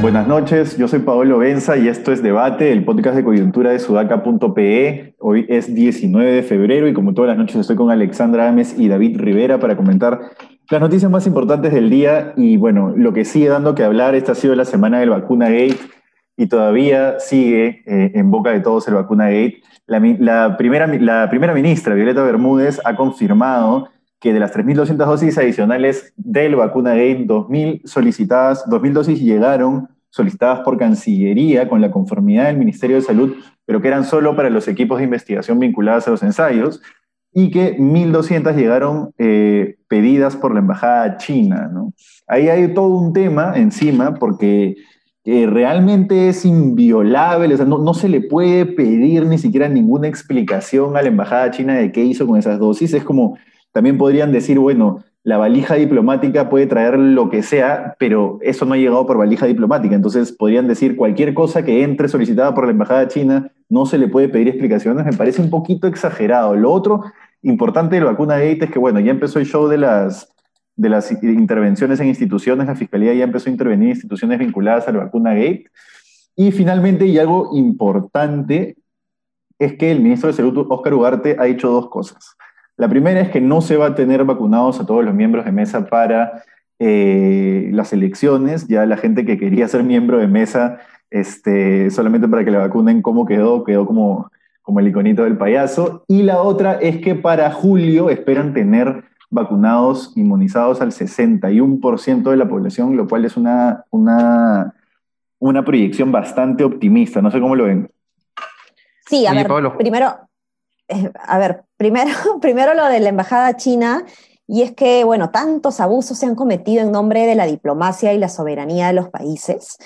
Buenas noches, yo soy Paolo Benza y esto es Debate, el podcast de coyuntura de sudaca.pe. Hoy es 19 de febrero y como todas las noches estoy con Alexandra Ames y David Rivera para comentar las noticias más importantes del día y bueno, lo que sigue dando que hablar, esta ha sido la semana del vacuna gate y todavía sigue eh, en boca de todos el vacuna gate. La, primera, la primera ministra, Violeta Bermúdez, ha confirmado que de las 3.200 dosis adicionales del vacuna gate, 2.000 solicitadas, 2.000 dosis llegaron solicitadas por Cancillería con la conformidad del Ministerio de Salud, pero que eran solo para los equipos de investigación vinculados a los ensayos, y que 1.200 llegaron eh, pedidas por la Embajada China. ¿no? Ahí hay todo un tema encima, porque eh, realmente es inviolable, o sea, no, no, se le puede pedir ni siquiera ninguna explicación a la Embajada China de qué hizo con esas dosis. Es como, también podrían decir, bueno, la valija diplomática puede traer lo que sea, pero eso no ha llegado por valija diplomática. Entonces podrían decir cualquier cosa que entre solicitada por la Embajada China, no se le puede pedir explicaciones. Me parece un poquito exagerado. Lo otro importante de la vacuna Gate es que, bueno, ya empezó el show de las, de las intervenciones en instituciones. La Fiscalía ya empezó a intervenir en instituciones vinculadas a la vacuna Gate. Y finalmente, y algo importante, es que el ministro de Salud, Óscar Ugarte, ha hecho dos cosas. La primera es que no se va a tener vacunados a todos los miembros de mesa para eh, las elecciones. Ya la gente que quería ser miembro de mesa este, solamente para que la vacunen, ¿cómo quedó? Quedó como, como el iconito del payaso. Y la otra es que para julio esperan tener vacunados, inmunizados al 61% de la población, lo cual es una, una, una proyección bastante optimista. No sé cómo lo ven. Sí, a ver, primero, eh, a ver, primero, primero lo de la embajada china, y es que, bueno, tantos abusos se han cometido en nombre de la diplomacia y la soberanía de los países,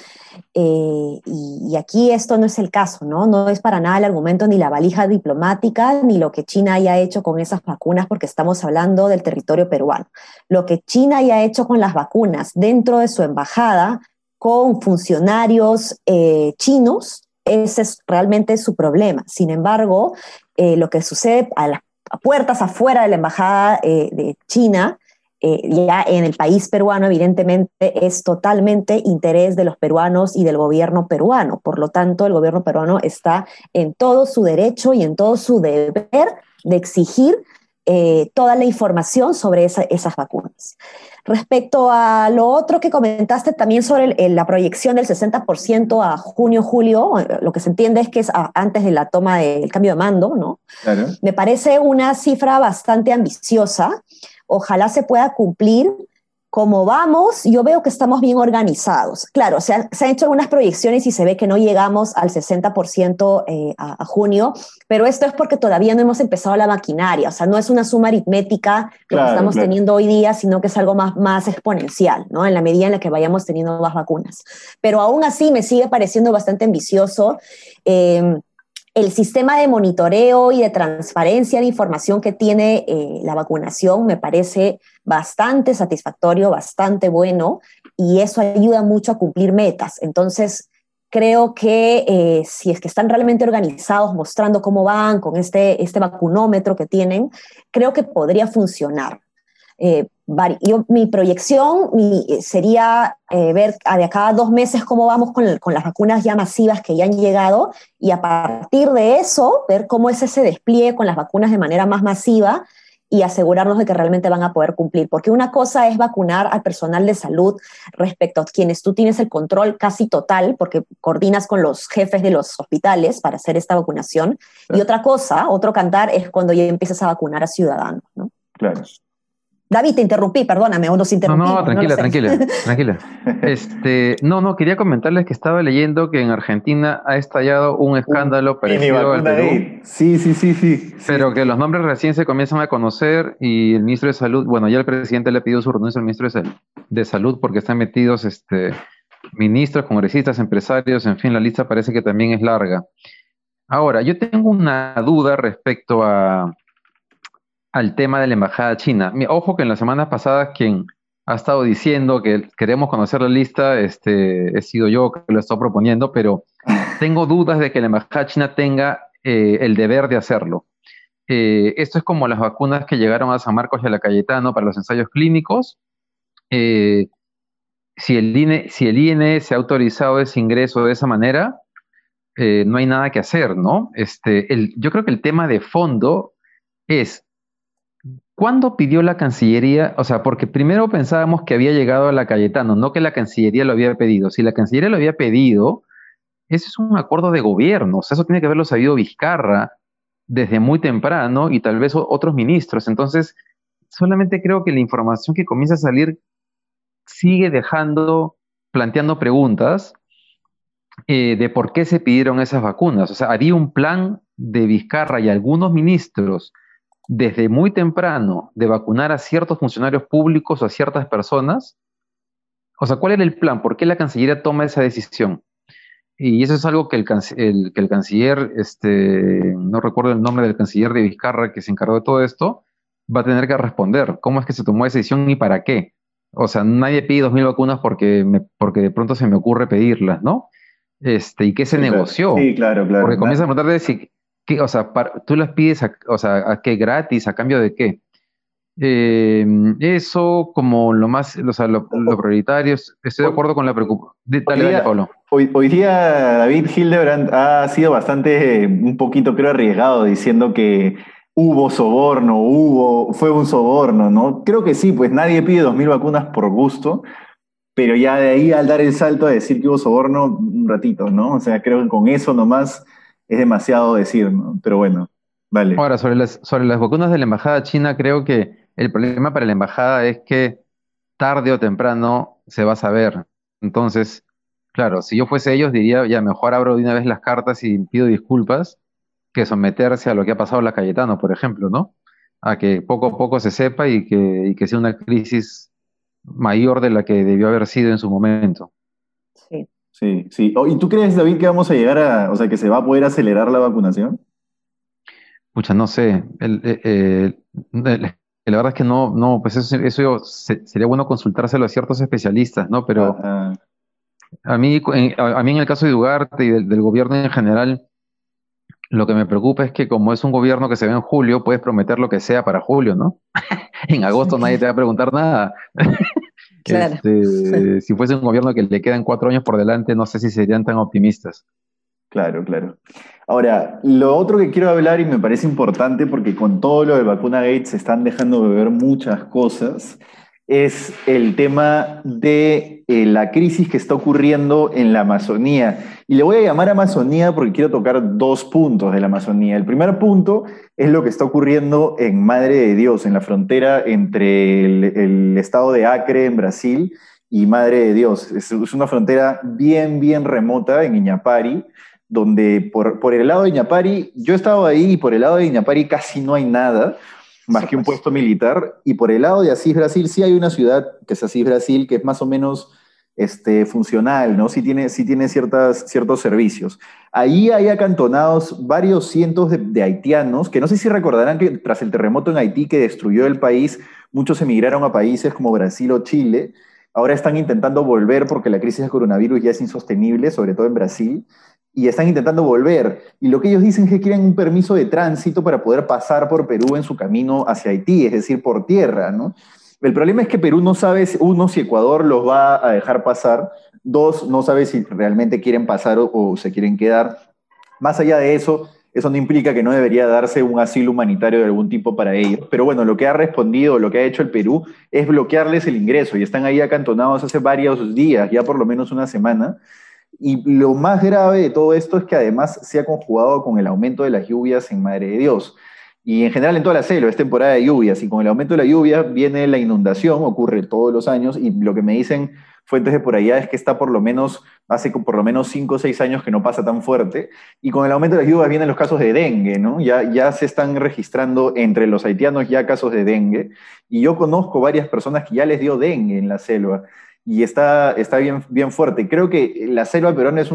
eh, y, aquí esto no es el caso, ¿no? No es para nada el argumento ni la valija diplomática, ni lo que China haya hecho con esas vacunas, porque estamos hablando del territorio peruano. Lo que China haya hecho con las vacunas dentro de su embajada, con funcionarios eh, chinos, ese es realmente su problema. Sin embargo, eh, lo que sucede a las puertas afuera de la embajada eh, de China, eh, ya en el país peruano, evidentemente, es totalmente interés de los peruanos y del gobierno peruano. Por lo tanto, el gobierno peruano está en todo su derecho y en todo su deber de exigir toda la información sobre esas vacunas. Respecto a lo otro que comentaste también sobre la proyección del 60% a junio, julio, lo que se entiende es que es antes de la toma del cambio de mando, ¿no? Me parece una cifra bastante ambiciosa. Ojalá se pueda cumplir como vamos, yo veo que estamos bien organizados. Claro, se, han hecho algunas proyecciones y se ve que no llegamos al 60% eh, a, junio, pero esto es porque todavía no hemos empezado la maquinaria, o sea, no es una suma aritmética que estamos teniendo hoy día, sino que es algo más, más exponencial, ¿no? En la medida en la que vayamos teniendo más vacunas. Pero aún así me sigue pareciendo bastante ambicioso. Eh, el sistema de monitoreo y de transparencia de información que tiene eh, la vacunación me parece bastante satisfactorio, bastante bueno, y eso ayuda mucho a cumplir metas. Entonces, creo que eh, si es que están realmente organizados, mostrando cómo van con este, este vacunómetro que tienen, creo que podría funcionar. Eh, yo, mi proyección eh, sería eh, ver a de cada dos meses cómo vamos con, con, las vacunas ya masivas que ya han llegado y a partir de eso ver cómo es ese despliegue con las vacunas de manera más masiva y asegurarnos de que realmente van a poder cumplir. Porque una cosa es vacunar al personal de salud respecto a quienes tú tienes el control casi total, porque coordinas con los jefes de los hospitales para hacer esta vacunación. Y otra cosa, otro cantar, es cuando ya empiezas a vacunar a ciudadanos. ¿no? Claro. David, te interrumpí, perdóname, o nos interrumpí. No, no, tranquila, tranquila, tranquila. Este, no, no, quería comentarles que estaba leyendo que en Argentina ha estallado un escándalo parecido al Perú. Sí, sí, sí, sí. Pero que los nombres recién se comienzan a conocer y el ministro de Salud, bueno, ya el presidente le ha pedido su renuncia al ministro de Salud, porque están metidos este, ministros, congresistas, empresarios, en fin, la lista parece que también es larga. Ahora, yo tengo una duda respecto a al tema de la embajada china. Ojo que en las semanas pasadas quien ha estado diciendo que queremos conocer la lista, este, he sido yo que lo he estado proponiendo, pero tengo dudas de que la embajada china tenga eh, el deber de hacerlo. Eh, esto es como las vacunas que llegaron a San Marcos y a la Cayetano para los ensayos clínicos. Eh, si, el INE, si el INE se ha autorizado ese ingreso de esa manera, no hay nada que hacer, ¿no? Este, el, yo creo que el tema de fondo es ¿Cuándo pidió la Cancillería? O sea, porque primero pensábamos que había llegado a la Cayetano, no que la Cancillería lo había pedido. Si la Cancillería lo había pedido, ese es un acuerdo de gobierno. O sea, eso tiene que haberlo sabido Vizcarra desde muy temprano y tal vez otros ministros. Entonces, solamente creo que la información que comienza a salir sigue dejando, planteando preguntas eh, de por qué se pidieron esas vacunas. O sea, había un plan de Vizcarra y algunos ministros desde muy temprano de vacunar a ciertos funcionarios públicos o a ciertas personas? O sea, ¿cuál era el plan? ¿Por qué la Cancillería toma esa decisión? Y eso es algo que el, que el canciller, este, no recuerdo el nombre del canciller de Vizcarra que se encargó de todo esto, va a tener que responder. ¿Cómo es que se tomó esa decisión y para qué? O sea, nadie pide 2.000 vacunas porque, porque de pronto se me ocurre pedirlas, ¿no? Este, ¿Y qué se negoció? Sí, claro, claro. Porque comienza a preguntar de si, o sea, tú las pides, a, o sea, ¿a qué gratis? ¿A cambio de qué? Eh, eso como lo más, o sea, lo, prioritario, estoy de acuerdo con la preocupación. Dale, dale, Pablo. Hoy, hoy, día David Hildebrand ha sido bastante, un poquito creo arriesgado diciendo que hubo soborno, hubo, fue un soborno, ¿no? Creo que sí, pues nadie pide 2.000 vacunas por gusto, pero ya de ahí al dar el salto a decir que hubo soborno, un ratito, ¿no? O sea, creo que con eso nomás es demasiado decir, ¿no? Pero bueno, vale. Ahora, sobre las, sobre las vacunas de la embajada china, creo que el problema para la embajada es que tarde o temprano se va a saber. Entonces, claro, si yo fuese ellos, diría, ya mejor abro de una vez las cartas y pido disculpas que someterse a lo que ha pasado en la Cayetano, por ejemplo, ¿no? A que poco a poco se sepa y que, y que sea una crisis mayor de la que debió haber sido en su momento. Sí. Sí. Oh, ¿Y tú crees, David, que vamos a llegar a, o sea, que se va a poder acelerar la vacunación? Pucha, no sé. Eh, eh, la verdad es que no, no, pues eso, sería bueno consultárselo a ciertos especialistas, ¿no? Pero a mí, a, mí en el caso de Ugarte y del, gobierno en general, lo que me preocupa es que como es un gobierno que se ve en julio, puedes prometer lo que sea para julio, ¿no? en agosto nadie te va a preguntar nada. Este, si fuese un gobierno que le quedan cuatro años por delante, no sé si serían tan optimistas. Claro, claro. Ahora, lo otro que quiero hablar y me parece importante porque con todo lo de vacuna Gates se están dejando de ver muchas cosas es el tema de eh, la crisis que está ocurriendo en la Amazonía. Y le voy a llamar Amazonía porque quiero tocar dos puntos de la Amazonía. El primer punto es lo que está ocurriendo en Madre de Dios, en la frontera entre el, estado de Acre en Brasil y Madre de Dios. Es, una frontera bien, bien remota en Iñapari, donde por, por el lado de Iñapari, yo he estado ahí y por el lado de Iñapari casi no hay nada más que un puesto militar. Y por el lado de Asís Brasil, sí hay una ciudad, que es Asís Brasil, que es más o menos este, funcional, ¿no? Sí tiene, sí tiene ciertas, ciertos servicios. Ahí hay acantonados varios cientos de, haitianos, que no sé si recordarán que tras el terremoto en Haití que destruyó el país, muchos emigraron a países como Brasil o Chile. Ahora están intentando volver porque la crisis del coronavirus ya es insostenible, sobre todo en Brasil y están intentando volver. Y lo que ellos dicen es que quieren un permiso de tránsito para poder pasar por Perú en su camino hacia Haití, es decir, por tierra, ¿no? El problema es que Perú no sabe, uno, si Ecuador los va a dejar pasar, dos, no sabe si realmente quieren pasar o, se quieren quedar. Más allá de eso, eso no implica que no debería darse un asilo humanitario de algún tipo para ellos. Pero bueno, lo que ha respondido, lo que ha hecho el Perú es bloquearles el ingreso y están ahí acantonados hace varios días, ya por lo menos una semana. Y lo más grave de todo esto es que además se ha conjugado con el aumento de las lluvias en Madre de Dios. Y en general en toda la selva es temporada de lluvias y con el aumento de la lluvia viene la inundación, ocurre todos los años y lo que me dicen fuentes de por allá es que está por lo menos, hace por lo menos 5 o 6 años que no pasa tan fuerte y con el aumento de las lluvias vienen los casos de dengue, ¿no? Ya, ya se están registrando entre los haitianos ya casos de dengue y yo conozco varias personas que ya les dio dengue en la selva y está, está bien, bien fuerte. Creo que la selva peruana es,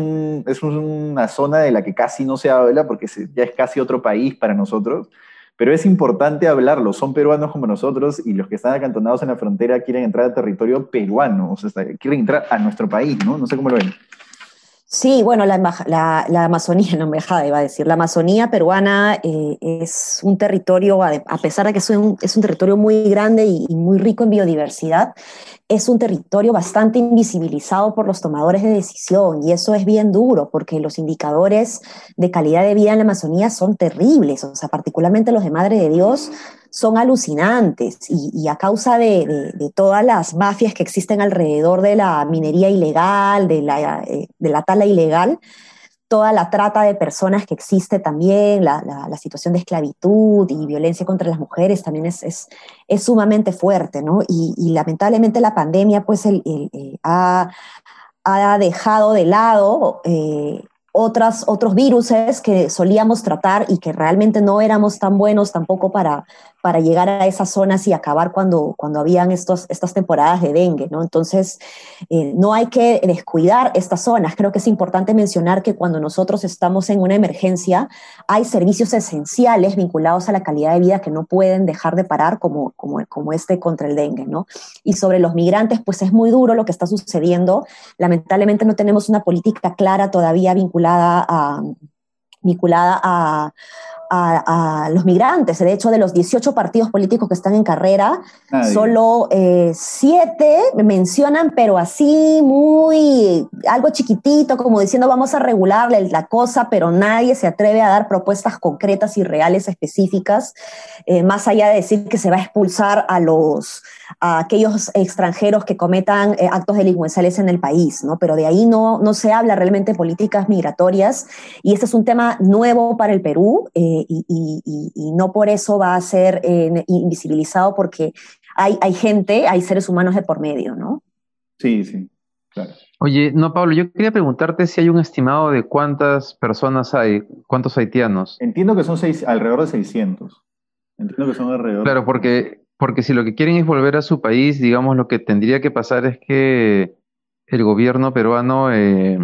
es una zona de la que casi no se habla porque ya es casi otro país para nosotros, pero es importante hablarlo. Son peruanos como nosotros y los que están acantonados en la frontera quieren entrar a territorio peruano, o sea, quieren entrar a nuestro país, ¿no? No sé cómo lo ven. Sí, bueno, la, la, Amazonía, no me iba a decir, la Amazonía peruana eh, es un territorio, a, pesar de que es un, es un territorio muy grande y, muy rico en biodiversidad, es un territorio bastante invisibilizado por los tomadores de decisión y eso es bien duro porque los indicadores de calidad de vida en la Amazonía son terribles, o sea, particularmente los de Madre de Dios son alucinantes y, a causa de, todas las mafias que existen alrededor de la minería ilegal, de la, eh, de la tala ilegal, toda la trata de personas que existe también, la, situación de esclavitud y violencia contra las mujeres también es, es, sumamente fuerte, ¿no? Y, lamentablemente la pandemia pues el, ha, ha, dejado de lado eh, otras, otros virus que solíamos tratar y que realmente no éramos tan buenos tampoco para, para llegar a esas zonas y acabar cuando, cuando habían estos, estas temporadas de dengue, ¿no? Entonces, eh, no hay que descuidar estas zonas. Creo que es importante mencionar que cuando nosotros estamos en una emergencia, hay servicios esenciales vinculados a la calidad de vida que no pueden dejar de parar, como, como, como este contra el dengue, ¿no? Y sobre los migrantes, pues es muy duro lo que está sucediendo. Lamentablemente no tenemos una política clara todavía vinculada vinculada a, a, los migrantes. De hecho, de los 18 partidos políticos que están en carrera, solo eh, siete mencionan, pero así muy algo chiquitito, como diciendo vamos a regularle la cosa, pero nadie se atreve a dar propuestas concretas y reales específicas, eh, más allá de decir que se va a expulsar a los a aquellos extranjeros que cometan eh, actos delincuenciales en el país, ¿no? Pero de ahí no, no se habla realmente de políticas migratorias y este es un tema nuevo para el Perú eh, y, no por eso va a ser eh, invisibilizado porque hay, hay gente, hay seres humanos de por medio, ¿no? Sí, sí, claro. Oye, no, Pablo, yo quería preguntarte si hay un estimado de cuántas personas hay, cuántos haitianos. Entiendo que son seis, alrededor de 600. Entiendo que son alrededor. Claro, porque porque si lo que quieren es volver a su país, digamos, lo que tendría que pasar es que el gobierno peruano eh,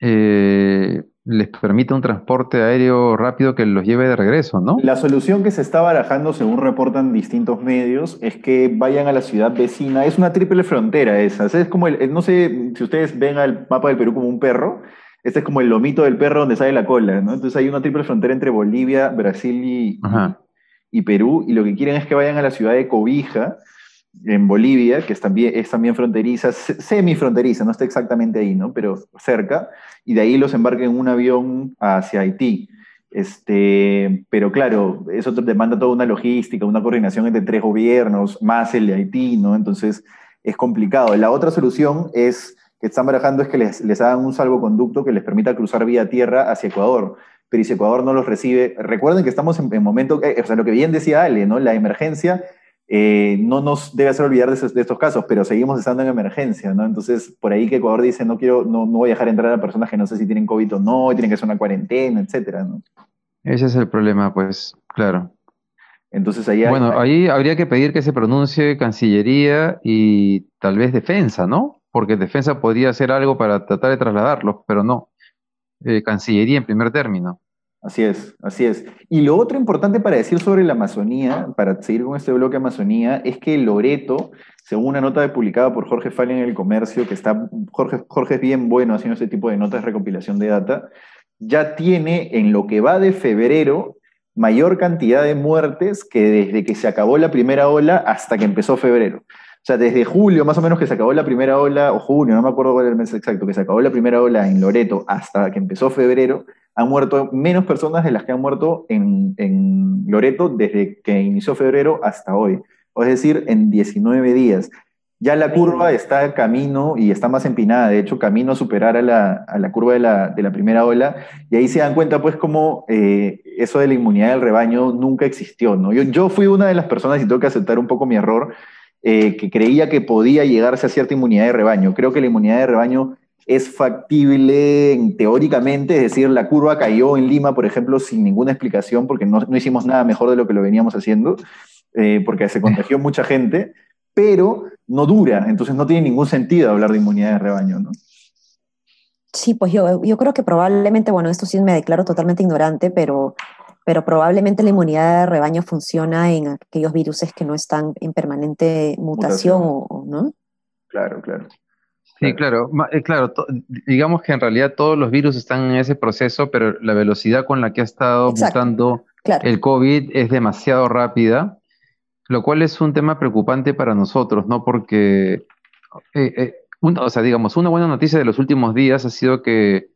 eh, les permita un transporte aéreo rápido que los lleve de regreso, ¿no? La solución que se está barajando, según reportan distintos medios, es que vayan a la ciudad vecina. Es una triple frontera esa. Es como el, no sé si ustedes ven al mapa del Perú como un perro. Este es como el lomito del perro donde sale la cola, ¿no? Entonces hay una triple frontera entre Bolivia, Brasil y, y Perú, y lo que quieren es que vayan a la ciudad de Cobija, en Bolivia, que es también, es también fronteriza, semifronteriza, no está exactamente ahí, ¿no? Pero cerca, y de ahí los embarquen en un avión hacia Haití. Este, pero claro, eso demanda toda una logística, una coordinación entre tres gobiernos, más el de Haití, ¿no? Entonces es complicado. La otra solución es que están barajando es que les, les hagan un salvoconducto que les permita cruzar vía tierra hacia Ecuador pero si Ecuador no los recibe, recuerden que estamos en, en momento, eh, o sea, lo que bien decía Ale, ¿no? La emergencia eh, no nos debe hacer olvidar de, estos casos, pero seguimos estando en emergencia, ¿no? Entonces, por ahí que Ecuador dice, no quiero, no, no voy a dejar entrar a personas que no sé si tienen COVID o no, tienen que hacer una cuarentena, etcétera, ¿no? Ese es el problema, pues, claro. Entonces ahí Bueno, ahí habría que pedir que se pronuncie Cancillería y tal vez Defensa, ¿no? Porque Defensa podría hacer algo para tratar de trasladarlos, pero no. Eh, Cancillería en primer término. Así es, así es. Y lo otro importante para decir sobre la Amazonía, para seguir con este bloque Amazonía, es que Loreto, según una nota publicada por Jorge Fallen en El Comercio, que está, Jorge, Jorge es bien bueno haciendo este tipo de notas de recopilación de data, ya tiene en lo que va de febrero mayor cantidad de muertes que desde que se acabó la primera ola hasta que empezó febrero. O sea, desde julio, más o menos que se acabó la primera ola, o junio, no me acuerdo cuál era el mes exacto, que se acabó la primera ola en Loreto hasta que empezó febrero, han muerto menos personas de las que han muerto en, en Loreto desde que inició febrero hasta hoy. O es decir, en 19 días. Ya la curva está camino y está más empinada, de hecho, camino a superar a la, a la curva de la, de la, primera ola. Y ahí se dan cuenta, pues, como eh, eso de la inmunidad del rebaño nunca existió, ¿no? Yo, yo fui una de las personas, y tengo que aceptar un poco mi error, eh, que creía que podía llegarse a cierta inmunidad de rebaño. Creo que la inmunidad de rebaño es factible teóricamente, es decir, la curva cayó en Lima, por ejemplo, sin ninguna explicación, porque no, hicimos nada mejor de lo que lo veníamos haciendo, eh, porque se contagió mucha gente, pero no dura, entonces no tiene ningún sentido hablar de inmunidad de rebaño, ¿no? Sí, pues yo, yo creo que probablemente, bueno, esto sí me declaro totalmente ignorante, pero pero probablemente la inmunidad de rebaño funciona en aquellos virus que no están en permanente mutación, O, ¿no? Claro, claro. Sí, claro, eh, claro, digamos que en realidad todos los virus están en ese proceso, pero la velocidad con la que ha estado mutando el COVID es demasiado rápida, lo cual es un tema preocupante para nosotros, ¿no? Porque, eh, eh, o sea, digamos, una buena noticia de los últimos días ha sido que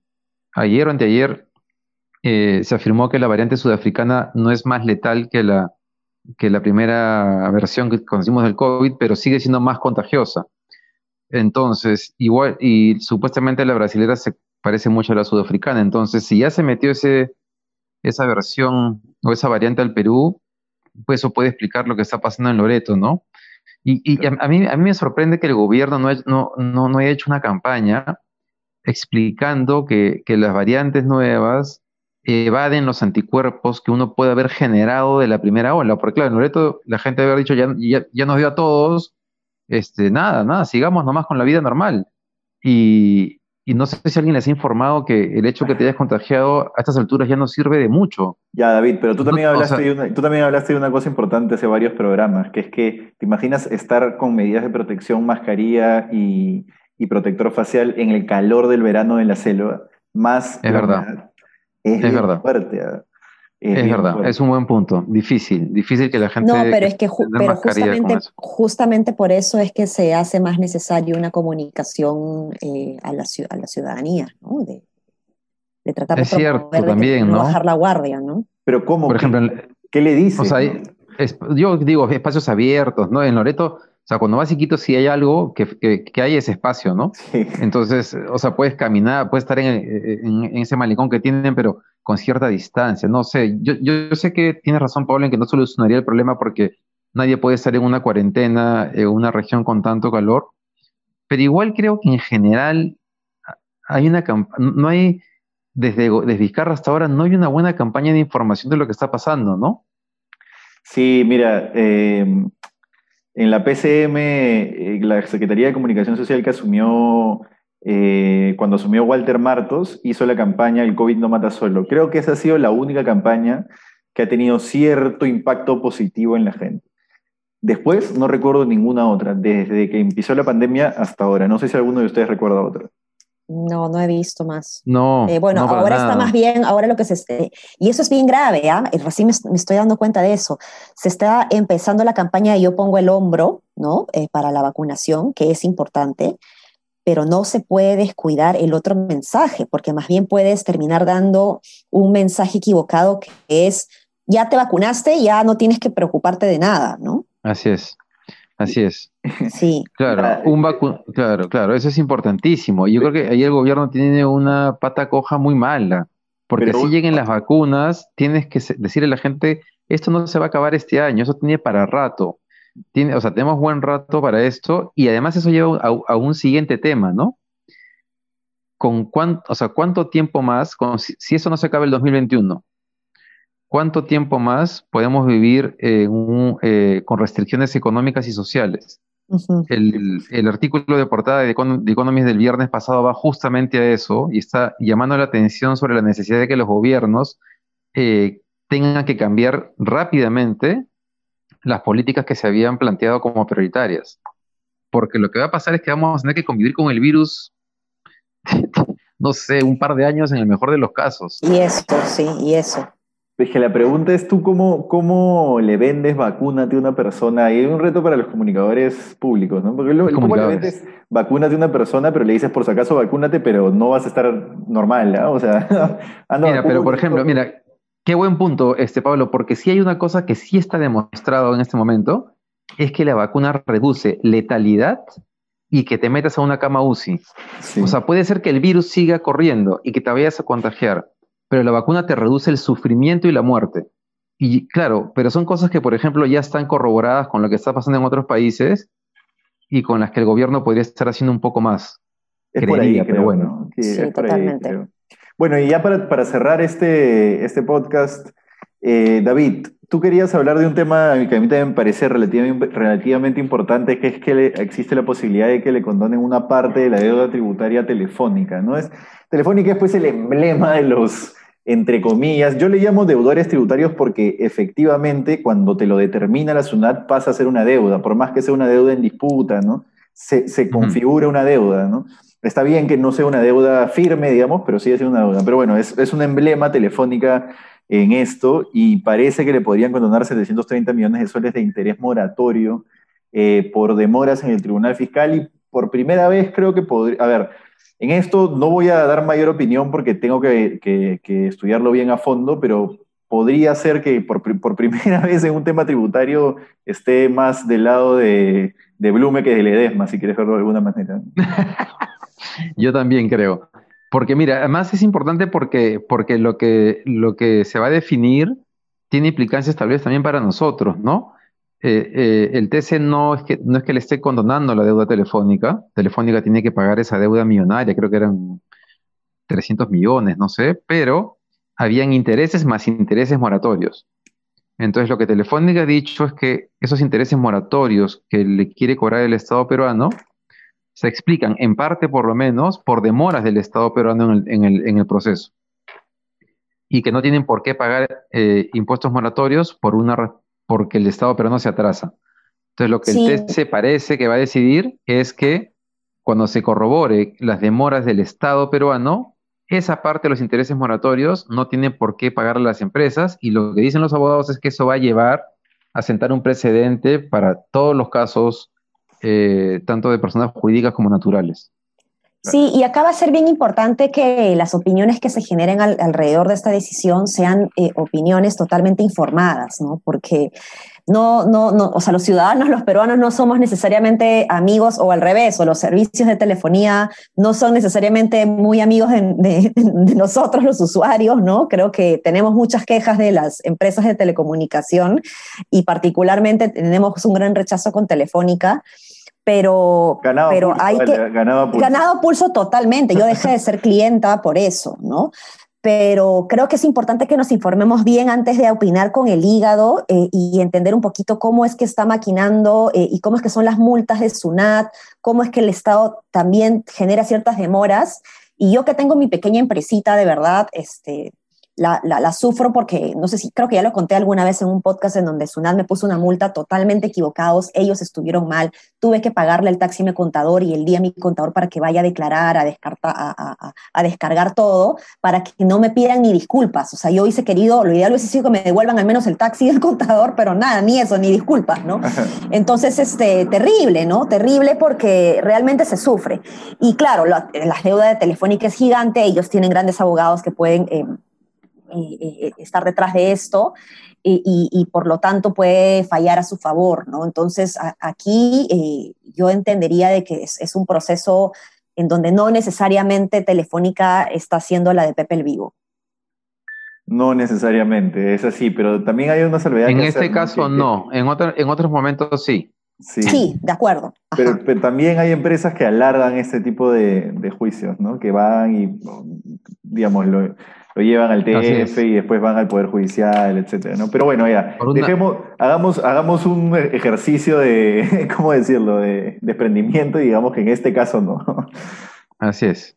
ayer o anteayer se afirmó que la variante sudafricana no es más letal que la, que la primera versión que conocimos del COVID, pero sigue siendo más contagiosa. Entonces, igual, y supuestamente la brasilera se parece mucho a la sudafricana. Entonces, si ya se metió ese, esa versión o esa variante al Perú, pues eso puede explicar lo que está pasando en Loreto, ¿no? Y, a, mí, a mí me sorprende que el gobierno no, no, no, no haya hecho una campaña explicando que, que, las variantes nuevas evaden los anticuerpos que uno puede haber generado de la primera ola. Porque claro, en Loreto la gente había dicho, ya, ya, ya nos dio a todos, este, nada, nada, sigamos nomás con la vida normal. Y, no sé si alguien les ha informado que el hecho que te hayas contagiado a estas alturas ya no sirve de mucho. Ya, David, pero tú también, hablaste, de una, tú también hablaste de una cosa importante hace varios programas, que es que te imaginas estar con medidas de protección, mascarilla y, protector facial en el calor del verano en la selva, más... Es verdad. Es, verdad. fuerte. ¿ah? Es, verdad, es un buen punto. Difícil, difícil que la gente. No, pero es que pero justamente, justamente por eso es que se hace más necesario una comunicación eh, a, la, a la ciudadanía, ¿no? De, tratar es de, cierto, también, ¿no? bajar la guardia, ¿no? Pero ¿cómo? Por ejemplo, ¿qué, le dice? O sea, yo digo espacios abiertos, ¿no? En Loreto o sea, cuando vas chiquito, si hay algo que, que, hay ese espacio, ¿no? Entonces, o sea, puedes caminar, puedes estar en, ese malecón que tienen, pero con cierta distancia. No sé, yo, yo, sé que tienes razón, Pablo, en que no solucionaría el problema porque nadie puede estar en una cuarentena en una región con tanto calor, pero igual creo que en general hay una no hay, desde, desde Vizcarra hasta ahora, no hay una buena campaña de información de lo que está pasando, ¿no? Sí, mira, eh, en la PCM, eh, la Secretaría de Comunicación Social que asumió, eh, cuando asumió Walter Martos, hizo la campaña El COVID no mata solo. Creo que esa ha sido la única campaña que ha tenido cierto impacto positivo en la gente. Después no recuerdo ninguna otra, desde que empezó la pandemia hasta ahora. No sé si alguno de ustedes recuerda otra. No, no he visto más. No. Eh, bueno, ahora está más bien, ahora lo que se... y eso es bien grave, ¿ah? Recién me, estoy dando cuenta de eso. Se está empezando la campaña de Yo pongo el hombro, ¿no? Eh, para la vacunación, que es importante, pero no se puede descuidar el otro mensaje, porque más bien puedes terminar dando un mensaje equivocado que es, ya te vacunaste, ya no tienes que preocuparte de nada, ¿no? Así es. Así es. Sí. Claro, un claro, claro, eso es importantísimo. Yo creo que ahí el gobierno tiene una pata coja muy mala, porque si lleguen las vacunas, tienes que decirle a la gente, esto no se va a acabar este año, eso tiene para rato. Tiene, o sea, tenemos buen rato para esto y además eso lleva a, un siguiente tema, ¿no? ¿Con cuánto, o sea, cuánto tiempo más, si, si eso no se acaba el 2021, ¿cuánto tiempo más podemos vivir eh, con restricciones económicas y sociales? El, artículo de portada de, Economist del viernes pasado va justamente a eso y está llamando la atención sobre la necesidad de que los gobiernos eh, tengan que cambiar rápidamente las políticas que se habían planteado como prioritarias. Porque lo que va a pasar es que vamos a tener que convivir con el virus, no sé, un par de años en el mejor de los casos. Y esto, sí, y eso. Es que la pregunta es tú cómo, cómo le vendes vacúnate a una persona. Y hay un reto para los comunicadores públicos, ¿no? Porque ¿cómo le vendes vacúnate a una persona, pero le dices por si acaso vacúnate, pero no vas a estar normal, ¿no? O sea, anda Mira, pero por ejemplo, mira, qué buen punto, este Pablo, porque sí hay una cosa que sí está demostrado en este momento, es que la vacuna reduce letalidad y que te metas a una cama UCI. O sea, puede ser que el virus siga corriendo y que te vayas a contagiar pero la vacuna te reduce el sufrimiento y la muerte. Y claro, pero son cosas que, por ejemplo, ya están corroboradas con lo que está pasando en otros países y con las que el gobierno podría estar haciendo un poco más. Es por ahí, pero bueno. Sí, totalmente. bueno, y ya para, cerrar este, este podcast, eh, David, tú querías hablar de un tema que a mí también me parece relativamente, relativamente importante, que es que existe la posibilidad de que le condonen una parte de la deuda tributaria telefónica, ¿no? Es, telefónica es pues el emblema de los entre comillas, yo le llamo deudores tributarios porque efectivamente cuando te lo determina la SUNAT pasa a ser una deuda, por más que sea una deuda en disputa, ¿no? Se, configura una deuda, ¿no? Está bien que no sea una deuda firme, digamos, pero sigue siendo una deuda. Pero bueno, es, es un emblema telefónica en esto y parece que le podrían condonar 730 millones de soles de interés moratorio eh, por demoras en el Tribunal Fiscal y por primera vez creo que podría, a ver, en esto no voy a dar mayor opinión porque tengo que, estudiarlo bien a fondo, pero podría ser que por, primera vez en un tema tributario esté más del lado de, de Blume que de Ledesma, si quieres verlo de alguna manera. Yo también creo. Porque mira, además es importante porque, porque lo, que, lo que se va a definir tiene implicancias tal vez también para nosotros, ¿no? Eh, eh, el TC no es, que, no es que le esté condonando la deuda telefónica. Telefónica tiene que pagar esa deuda millonaria, creo que eran 300 millones, no sé, pero habían intereses más intereses moratorios. Entonces, lo que Telefónica ha dicho es que esos intereses moratorios que le quiere cobrar el Estado peruano se explican, en parte por lo menos, por demoras del Estado peruano en el, proceso. Y que no tienen por qué pagar eh, impuestos moratorios por una porque el Estado peruano se atrasa. Entonces, lo que el TC parece que va a decidir es que cuando se corrobore las demoras del Estado peruano, esa parte de los intereses moratorios no tiene por qué pagar a las empresas y lo que dicen los abogados es que eso va a llevar a sentar un precedente para todos los casos, eh, tanto de personas jurídicas como naturales. Sí, y acá va a ser bien importante que las opiniones que se generen alrededor de esta decisión sean eh, opiniones totalmente informadas, ¿no? Porque no, no, no, o sea, los ciudadanos, los peruanos no somos necesariamente amigos o al revés, o los servicios de telefonía no son necesariamente muy amigos de, de nosotros, los usuarios, ¿no? Creo que tenemos muchas quejas de las empresas de telecomunicación y particularmente tenemos un gran rechazo con Telefónica pero, pero hay que... Ganado pulso. ganado pulso totalmente, yo dejé de ser clienta por eso, ¿no? Pero creo que es importante que nos informemos bien antes de opinar con el hígado eh, y entender un poquito cómo es que está maquinando eh, y cómo es que son las multas de SUNAT, cómo es que el Estado también genera ciertas demoras. Y yo que tengo mi pequeña empresita, de verdad, este, la, la, sufro porque, no sé si, creo que ya lo conté alguna vez en un podcast en donde Sunat me puso una multa totalmente equivocados, ellos estuvieron mal, tuve que pagarle el taxi a mi contador y el día a mi contador para que vaya a declarar, a, descartar, a, a, descargar todo, para que no me pidan ni disculpas. O sea, yo hice querido, lo ideal hubiese sido que me devuelvan al menos el taxi del contador, pero nada, ni eso, ni disculpas, ¿no? Entonces, este, terrible, ¿no? Terrible porque realmente se sufre. Y claro, la, deuda de Telefónica es gigante, ellos tienen grandes abogados que pueden... Eh, eh, eh, estar detrás de esto y, por lo tanto puede fallar a su favor, ¿no? Entonces aquí eh, yo entendería de que es, un proceso en donde no necesariamente Telefónica está haciendo la de Pepe el Vivo. No necesariamente, es así, pero también hay una salvedad. En este caso no, en, en otros momentos sí. Sí. de acuerdo. Pero, también hay empresas que alargan este tipo de, de, juicios, ¿no? Que van y, digamos, lo, lo llevan al TF y después van al Poder Judicial, etcétera, ¿no? Pero bueno, ya, dejemos, hagamos, hagamos un ejercicio de, ¿cómo decirlo?, de desprendimiento y digamos que en este caso no. Así es.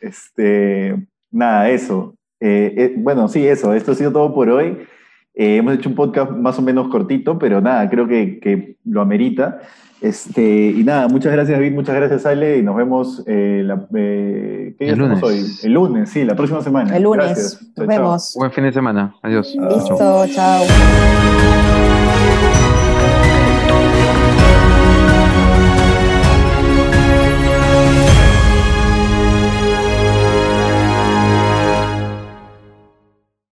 Este, nada, eso. Eh, eh, bueno, sí, eso. Esto ha sido todo por hoy. Eh, hemos hecho un podcast más o menos cortito, pero nada, creo que, que lo amerita. Este, y nada, muchas gracias David, muchas gracias Ale y nos vemos eh, eh ¿qué día estamos hoy? El lunes, sí, la próxima semana. El lunes, nos vemos. Buen fin de semana, adiós. Listo, chao.